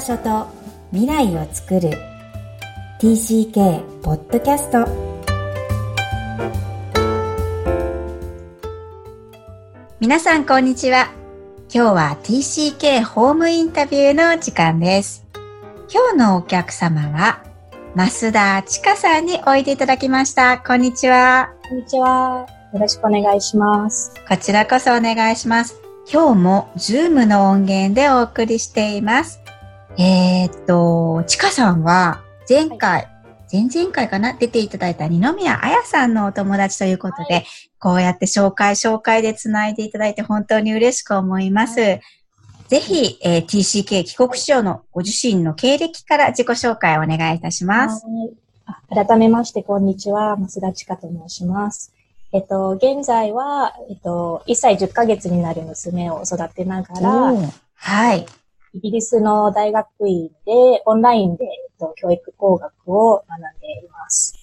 場所と未来を作る。TCK ポッドキャスト皆さんこんにちは。今日は TCK ホームインタビューの時間です。今日のお客様は増田千佳さんにおいでいただきました。こんにちは。こんにちは。よろしくお願いします。こちらこそお願いします。今日も Zoom の音源でお送りしていますえー、っと、ちかさんは前回、はい、前々回かな？出ていただいた二宮彩さんのお友達ということで、はい、こうやって紹介紹介でつないでいただいて本当に嬉しく思います。はい、ぜひ、えー、TCK 帰国子女のご自身の経歴から自己紹介をお願いいたします。改めまして、こんにちは。増田千佳と申します。えっと、現在は、えっと、1歳10ヶ月になる娘を育てながら、はい。イギリスの大学院でオンラインで、えっと、教育工学を学んでいます。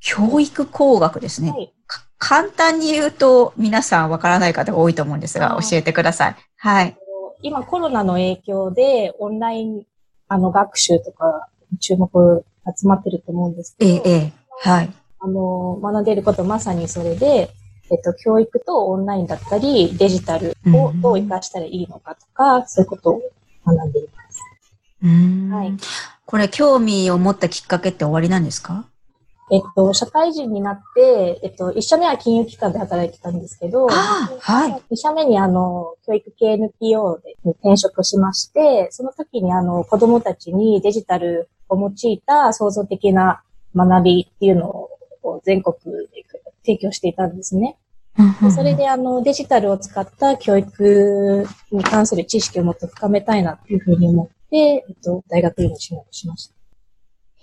教育工学ですね。はい、簡単に言うと皆さんわからない方が多いと思うんですが、教えてください。はい。今コロナの影響でオンラインあの学習とか注目集まってると思うんですけど、ええ、はい。あの、学んでいることまさにそれで、えっと、教育とオンラインだったり、デジタルをどう活かしたらいいのかとか、うん、そういうことを学んでいます。はい。これ、興味を持ったきっかけって終わりなんですか？えっと、社会人になって、えっと、一社目は金融機関で働いてたんですけど、はい。二社目にあの、教育系 NPO で転職しまして、その時にあの、子供たちにデジタルを用いた創造的な学びっていうのを全国で提供していたんですね。それであのデジタルを使った教育に関する知識をもっと深めたいなっていうふうに思って、えっと、大学院に進学しました。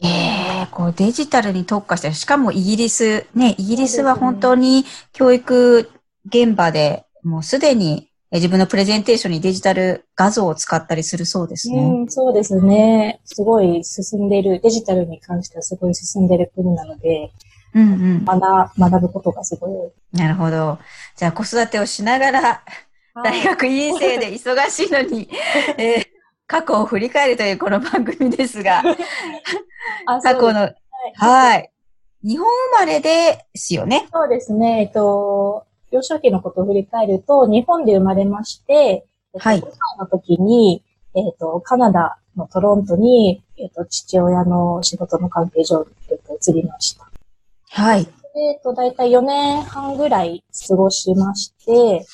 ええこうデジタルに特化して、しかもイギリス、ね、イギリスは本当に教育現場でもうすでに自分のプレゼンテーションにデジタル画像を使ったりするそうですね。うん、そうですね。すごい進んでいる、デジタルに関してはすごい進んでいる国なので、うんうん、学学ぶことがすごい多い。なるほど。じゃあ子育てをしながら、大学院生で忙しいのに、えー、過去を振り返るというこの番組ですが、過去の、はい、はい。日本生まれですよね。そうですね。えっと、幼少期のことを振り返ると、日本で生まれまして、はい。5歳の時に、えっと、カナダのトロントに、えっと、父親の仕事の関係上、えっと、移りました。はい。えっ、ー、と、だいたい4年半ぐらい過ごしまして、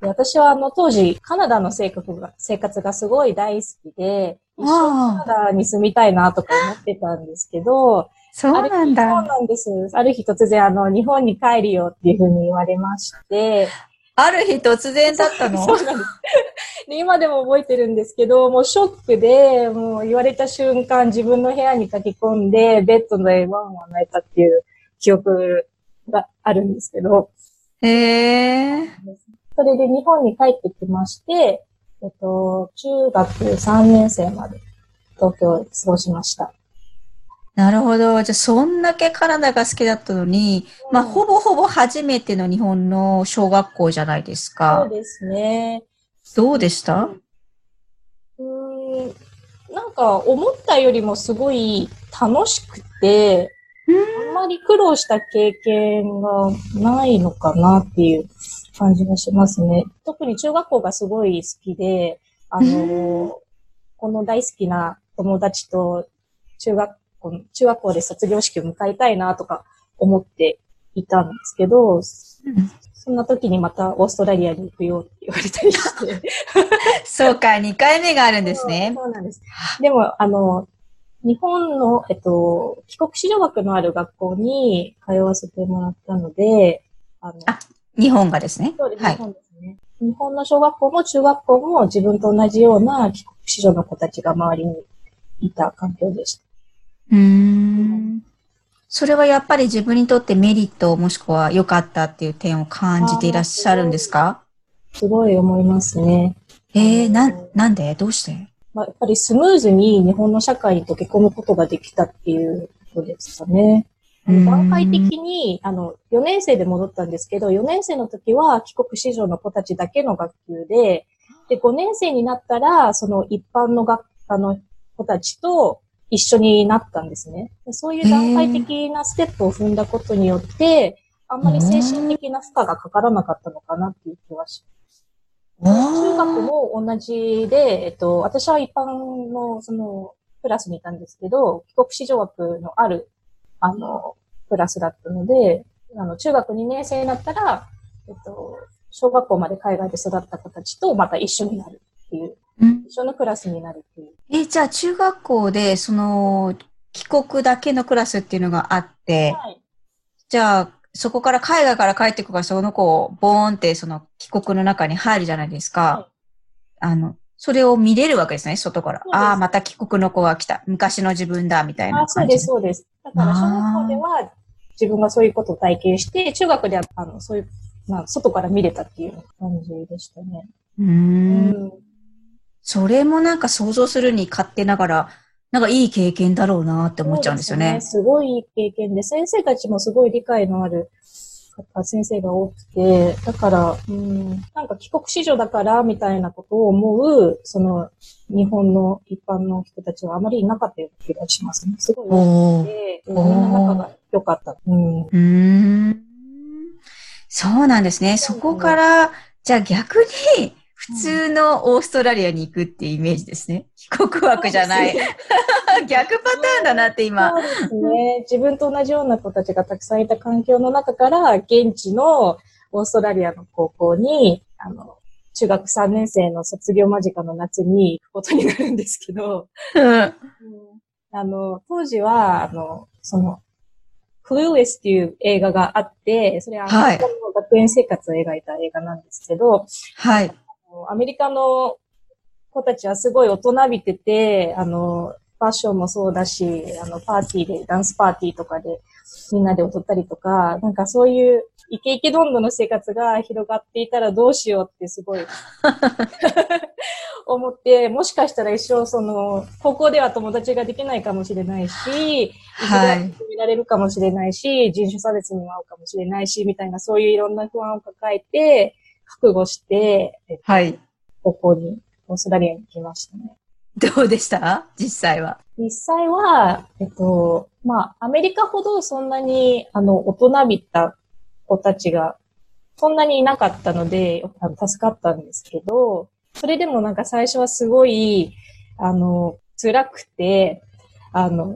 私はあの当時カナダの生活が生活がすごい大好きで、一生カナダに住みたいなとか思ってたんですけど、そうなんだ。そうなんです。ある日突然あの日本に帰るよっていうふうに言われまして、ある日突然だったの？そうなんです で。今でも覚えてるんですけど、もうショックで、もう言われた瞬間自分の部屋に駆け込んで、ベッドでワンワン泣いたっていう記憶があるんですけど。へえ。それで日本に帰ってきまして、えっと、中学3年生まで東京で過ごしました。なるほど。じゃあ、そんだけカナダが好きだったのに、うん、まあ、ほぼほぼ初めての日本の小学校じゃないですか。そうですね。どうでした？うん、なんか、思ったよりもすごい楽しくて、あんまり苦労した経験がないのかなっていう感じがしますね。特に中学校がすごい好きで、あの、この大好きな友達と中学校、中学校で卒業式を迎えたいなとか思っていたんですけど、そんな時にまたオーストラリアに行くよって言われたりして。そうか、2回目があるんですね。そうなんです。でも、あの、日本の、えっと、帰国子女学のある学校に通わせてもらったので、あの、あ、日本がですね。そうです、はい、日本ですね。日本の小学校も中学校も自分と同じような帰国子女の子たちが周りにいた環境でした。うん。それはやっぱり自分にとってメリットもしくは良かったっていう点を感じていらっしゃるんですか？すごい思いますね。ええー、な、なんで？どうして？まあ、やっぱりスムーズに日本の社会に溶け込むことができたっていうことですかね。段階的に、あの、4年生で戻ったんですけど、4年生の時は帰国子女の子たちだけの学級で、で、5年生になったら、その一般の学科の子たちと一緒になったんですね。そういう段階的なステップを踏んだことによって、あんまり精神的な負荷がかからなかったのかなっていう気はします。中学も同じで、えっと、私は一般の、その、クラスにいたんですけど、帰国子女枠のある、あの、クラスだったので、あの、中学2年生になったら、えっと、小学校まで海外で育った子たちとまた一緒になるっていう、うん、一緒のクラスになるっていう。え、じゃあ中学校で、その、帰国だけのクラスっていうのがあって、はい、じゃあ、そこから海外から帰ってくるから、その子をボーンってその帰国の中に入るじゃないですか。はい、あの、それを見れるわけですね、外から。ああ、また帰国の子が来た。昔の自分だ、みたいなあそうです、そうです。だから小学校では自分がそういうことを体験して、中学では、あの、そういう、まあ、外から見れたっていう感じでしたね。うん。それもなんか想像するに勝手ながら、なんかいい経験だろうなって思っちゃうんですよね。ねすごいいい経験で、先生たちもすごい理解のある方、先生が多くて、だから、うん、なんか帰国子女だからみたいなことを思う、その、日本の一般の人たちはあまりいなかったような気がしますね。すごい多くて、みんな仲が良かった。うん。うんそうなんですね。そこから、じゃあ逆に、普通のオーストラリアに行くっていうイメージですね。帰国枠じゃない。逆パターンだなって今。そうですね。自分と同じような子たちがたくさんいた環境の中から、現地のオーストラリアの高校に、あの、中学3年生の卒業間近の夏に行くことになるんですけど、うん、あの、当時は、あの、その、フルーエスっていう映画があって、それは学園生活を描いた映画なんですけど、はい。アメリカの子たちはすごい大人びてて、あの、ファッションもそうだし、あの、パーティーで、ダンスパーティーとかでみんなで踊ったりとか、なんかそういうイケイケどんどんの生活が広がっていたらどうしようってすごい 思って、もしかしたら一生その、高校では友達ができないかもしれないし、はい。見られるかもしれないし、人種差別にも合うかもしれないし、みたいなそういういろんな不安を抱えて、覚悟して、えっと、はい。ここに、オーストラリアに来ましたね。どうでした？実際は。実際は、えっと、まあ、アメリカほどそんなに、あの、大人びた子たちが、そんなにいなかったので、助かったんですけど、それでもなんか最初はすごい、あの、辛くて、あの、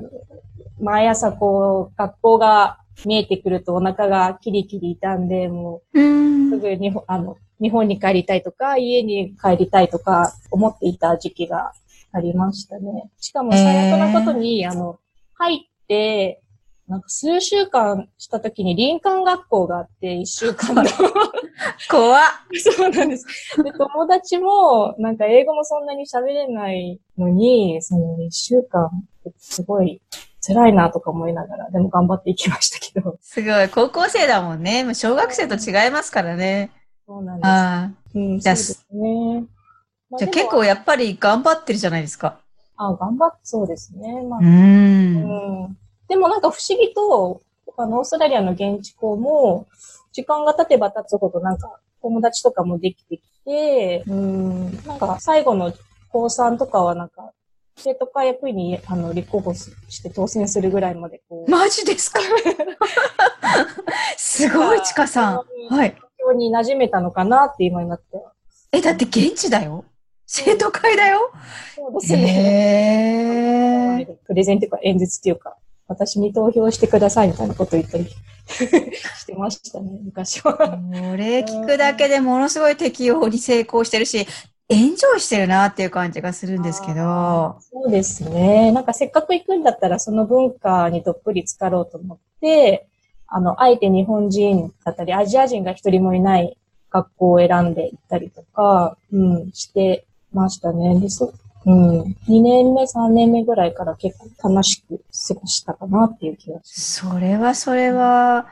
毎朝こう、学校が見えてくるとお腹がキリキリ痛んで、もう、すぐに、あの、日本に帰りたいとか、家に帰りたいとか思っていた時期がありましたね。しかも最悪なことに、えー、あの、入って、なんか数週間した時に林間学校があって、一週間の。怖っ そうなんです。で、友達も、なんか英語もそんなに喋れないのに、その一週間、すごい辛いなとか思いながら、でも頑張っていきましたけど。すごい。高校生だもんね。もう小学生と違いますからね。そうなんです。ああ。うん、そうですね。じゃあ結構やっぱり頑張ってるじゃないですか。あ頑張って、そうですね。まあ、うんうんでもなんか不思議と、あの、オーストラリアの現地校も、時間が経てば経つほどなんか友達とかもできてきて、うん、なんか最後の高3とかはなんか生徒会役員にあの立候補して当選するぐらいまでこう。マジですか？すごい、ちかさん。はい。東に馴染めたのかなって今になって。え、だって現地だよ。生徒会だよ。そうですね。プレゼンっていうか演説っていうか、私に投票してくださいみたいなこと言ったりしてましたね、昔は。これ聞くだけでものすごい適用に成功してるし、エンジョイしてるなっていう感じがするんですけど。そうですね。なんかせっかく行くんだったらその文化にどっぷり浸かろうと思って、あの、あえて日本人だったり、アジア人が一人もいない学校を選んで行ったりとか、うん、してましたね。でそうん。2年目、3年目ぐらいから結構楽しく過ごしたかなっていう気がします。それはそれは、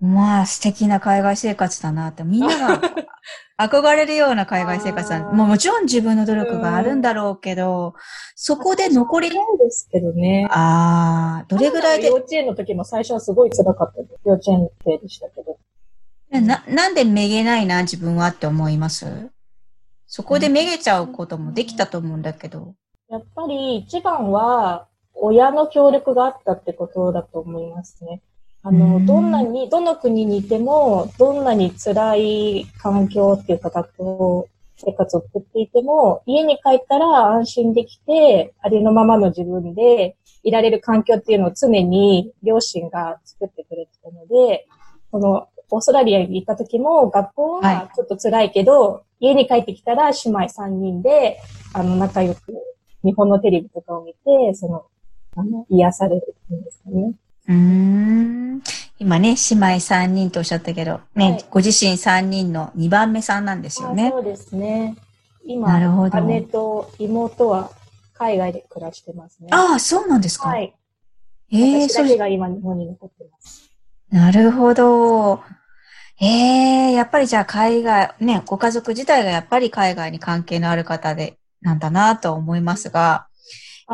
まあ素敵な海外生活だなって、みんなが 憧れるような海外生活だ。もうもちろん自分の努力があるんだろうけど、そこで残り。そうですけどね。ああ、どれぐらいで。幼稚園の時も最初はすごい辛かったです。幼稚園生でしたけど。な、なんでめげないな、自分はって思います？そこでめげちゃうこともできたと思うんだけど。やっぱり一番は、親の協力があったってことだと思いますね。あの、どんなに、どの国にいても、どんなに辛い環境っていうか、学校生活を送っていても、家に帰ったら安心できて、ありのままの自分でいられる環境っていうのを常に両親が作ってくれてたので、その、オーストラリアに行った時も、学校はちょっと辛いけど、はい、家に帰ってきたら姉妹3人で、あの、仲良く日本のテレビとかを見て、その、あの、癒されるっていうんですかね。うん。今ね、姉妹3人とおっしゃったけど、ね、はい、ご自身3人の2番目さんなんですよね。そうですね。今、なるほど姉と妹は海外で暮らしてますね。ああ、そうなんですか。はい。ええー、それが今日本に残ってます。なるほど。ええー、やっぱりじゃあ海外、ね、ご家族自体がやっぱり海外に関係のある方で、なんだなと思いますが、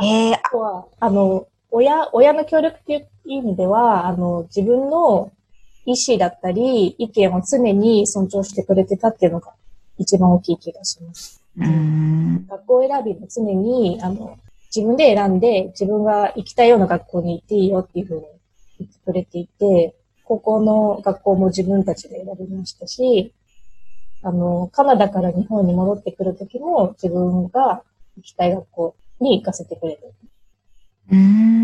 ええー、あとは、あの、親、親の協力っていう意味では、あの、自分の意思だったり、意見を常に尊重してくれてたっていうのが一番大きい気がします。うん学校選びも常に、あの、自分で選んで、自分が行きたいような学校に行っていいよっていうふうに言ってくれていて、高校の学校も自分たちで選びましたし、あの、カナダから日本に戻ってくるときも自分が行きたい学校に行かせてくれる。うん。うん。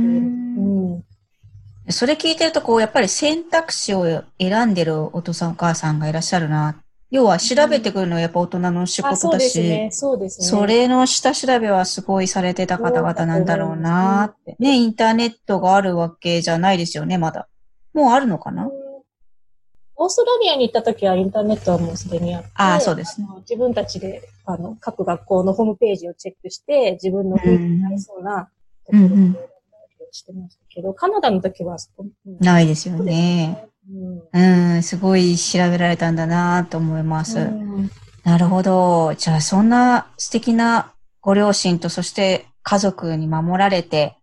それ聞いてると、こう、やっぱり選択肢を選んでるお父さんお母さんがいらっしゃるな。要は調べてくるのはやっぱ大人の仕事だし、そうですね。そうですね。それの下調べはすごいされてた方々なんだろうなって。ね、インターネットがあるわけじゃないですよね、まだ。もうあるのかな？オーストラリアに行った時はインターネットはもうすでにあって、ああ、そうですね。自分たちで、あの、各学校のホームページをチェックして、自分の雰囲気になりそうなところをしてましたけど、カナダの時はそこ、ないですよね。うん、うん、すごい調べられたんだなと思います。うん、なるほど。じゃあ、そんな素敵なご両親と、そして家族に守られて、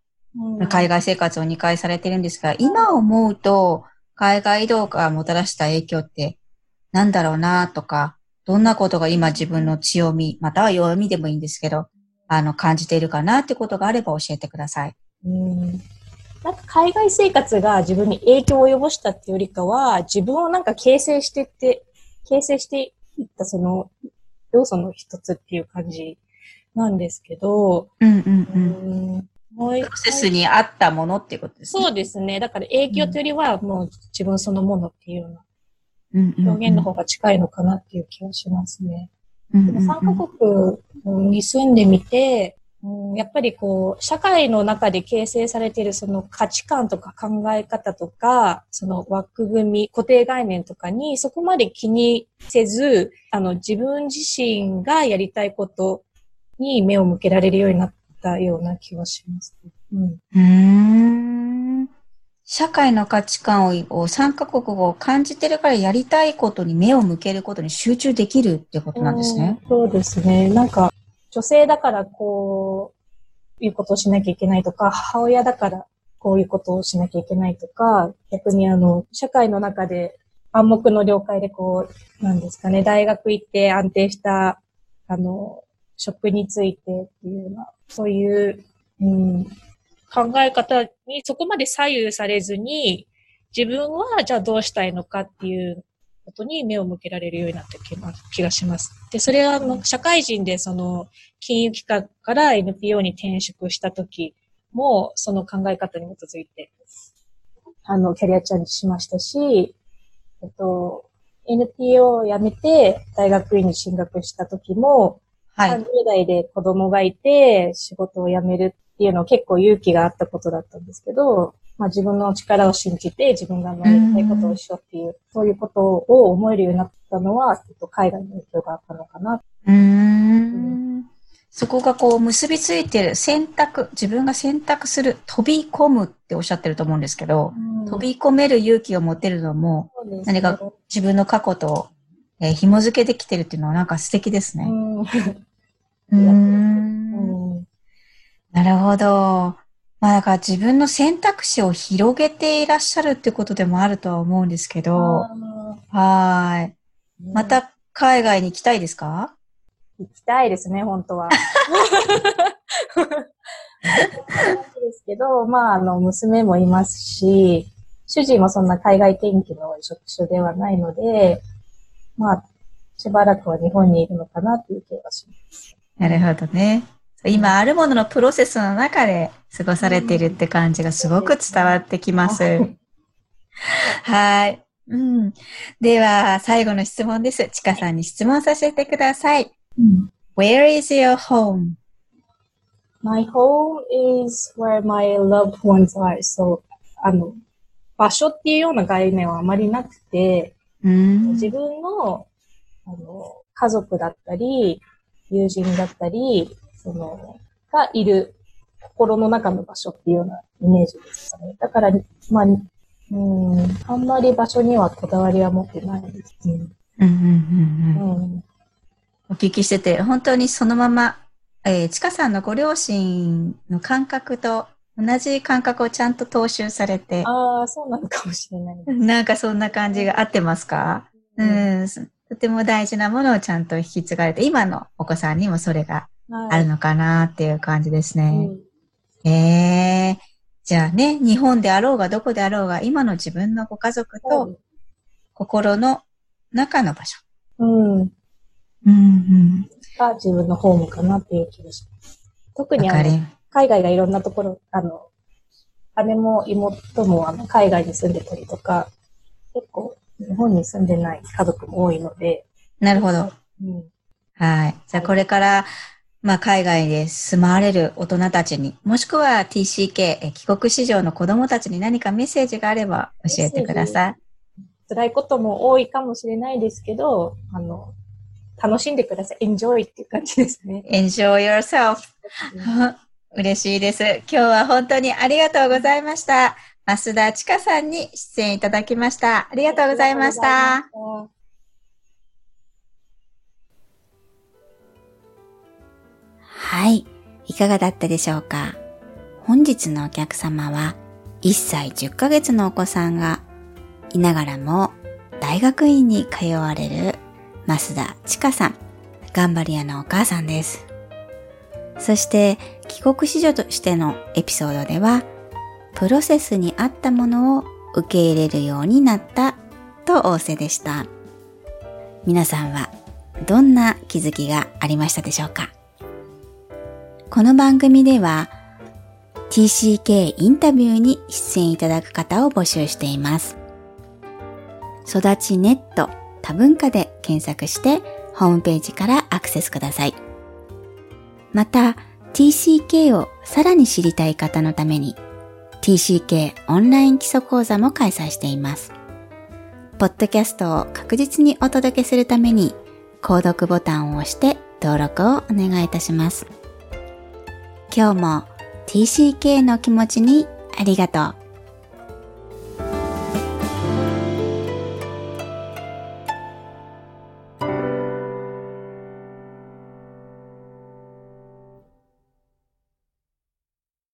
海外生活を2回されてるんですが、今思うと、海外移動がもたらした影響って何だろうなとか、どんなことが今自分の強み、または弱みでもいいんですけど、あの、感じているかなってことがあれば教えてください。うんなんか海外生活が自分に影響を及ぼしたっていうよりかは、自分をなんか形成してって、形成していったその要素の一つっていう感じなんですけど、うんうんうん。プロセスに合ったものっていうことですね。そうですね。だから影響というよりは、もう自分そのものっていうような表現の方が近いのかなっていう気がしますね。3カ国に住んでみて、やっぱりこう、社会の中で形成されているその価値観とか考え方とか、その枠組み、固定概念とかにそこまで気にせず、あの、自分自身がやりたいことに目を向けられるようになったような気がします、うん。うん社会の価値観を参加国語を感じてるからやりたいことに目を向けることに集中できるってことなんですね。そうですね。なんか、女性だからこういうことをしなきゃいけないとか、母親だからこういうことをしなきゃいけないとか、逆にあの、社会の中で暗黙の了解でこう、なんですかね、大学行って安定した、あの、職についてっていうような、そういう、うん、考え方にそこまで左右されずに、自分はじゃあどうしたいのかっていうことに目を向けられるようになった気がします。で、それは、社会人でその、金融機関から NPO に転職した時も、その考え方に基づいて、あの、キャリアチャレンジしましたし、えっと、NPO を辞めて大学院に進学した時も、はい、30代で子供がいて仕事を辞めるっていうのは結構勇気があったことだったんですけど、まあ自分の力を信じて自分がやりたいことをしようっていう、そういうことを思えるようになったのは、ちょっと海外の影響があったのかな。うん。そこがこう結びついてる選択、自分が選択する、飛び込むっておっしゃってると思うんですけど、飛び込める勇気を持てるのも、ね、何か自分の過去と、えー、紐付けできてるっていうのはなんか素敵ですね。うん。なるほど。まあだから自分の選択肢を広げていらっしゃるってことでもあるとは思うんですけど、はい。また海外に行きたいですか？行きたいですね、本当は。ですけど、まあ、あの、娘もいますし、主人もそんな海外転勤の職種ではないので、まあ、しばらくは日本にいるのかなっていう気がします。なるほどね。今あるもののプロセスの中で過ごされているって感じがすごく伝わってきます。はい。うん。では、最後の質問です。ちかさんに質問させてください。うん、Where is your home? My home is where my loved ones are. So, あの、場所っていうような概念はあまりなくて、うん、自分のあの家族だったり、友人だったり、その、がいる心の中の場所っていうようなイメージですかね。だから、まあ、うん、あんまり場所にはこだわりは持ってないですね。うんうんうんうん。お聞きしてて、本当にそのまま、えー、ちかさんのご両親の感覚と同じ感覚をちゃんと踏襲されて。ああ、そうなのかもしれない。なんかそんな感じが合ってますか、うん、うん、とても大事なものをちゃんと引き継がれて、今のお子さんにもそれがあるのかなっていう感じですね。うん、ええー、じゃあね、日本であろうがどこであろうが、今の自分のご家族と心の中の場所。うん。うんうん。が自分のホームかなっていう気がします。特にあの、海外がいろんなところ、あの、姉も妹もあの海外に住んでたりとか、結構日本に住んでない家族も多いので。なるほど。うん、はい。じゃあこれから、まあ、海外で住まわれる大人たちに、もしくは TCK、帰国子女の子供たちに何かメッセージがあれば教えてください。辛いことも多いかもしれないですけど、あの、楽しんでください。enjoy っていう感じですね。enjoy yourself. 嬉しいです。今日は本当にありがとうございました。増田千佳さんに出演いただきました。ありがとうございました。はい。いかがだったでしょうか？本日のお客様は1歳10ヶ月のお子さんがいながらも大学院に通われる増田千佳さん、頑張り屋のお母さんです。そして帰国子女としてのエピソードではプロセスに合ったものを受け入れるようになったと仰せでした。皆さんはどんな気づきがありましたでしょうか？この番組では TCK インタビューに出演いただく方を募集しています。育ちネット多文化で検索してホームページからアクセスください。また TCK をさらに知りたい方のために TCK オンライン基礎講座も開催しています。ポッドキャストを確実にお届けするために、購読ボタンを押して登録をお願いいたします。今日も TCK の気持ちにありがとう。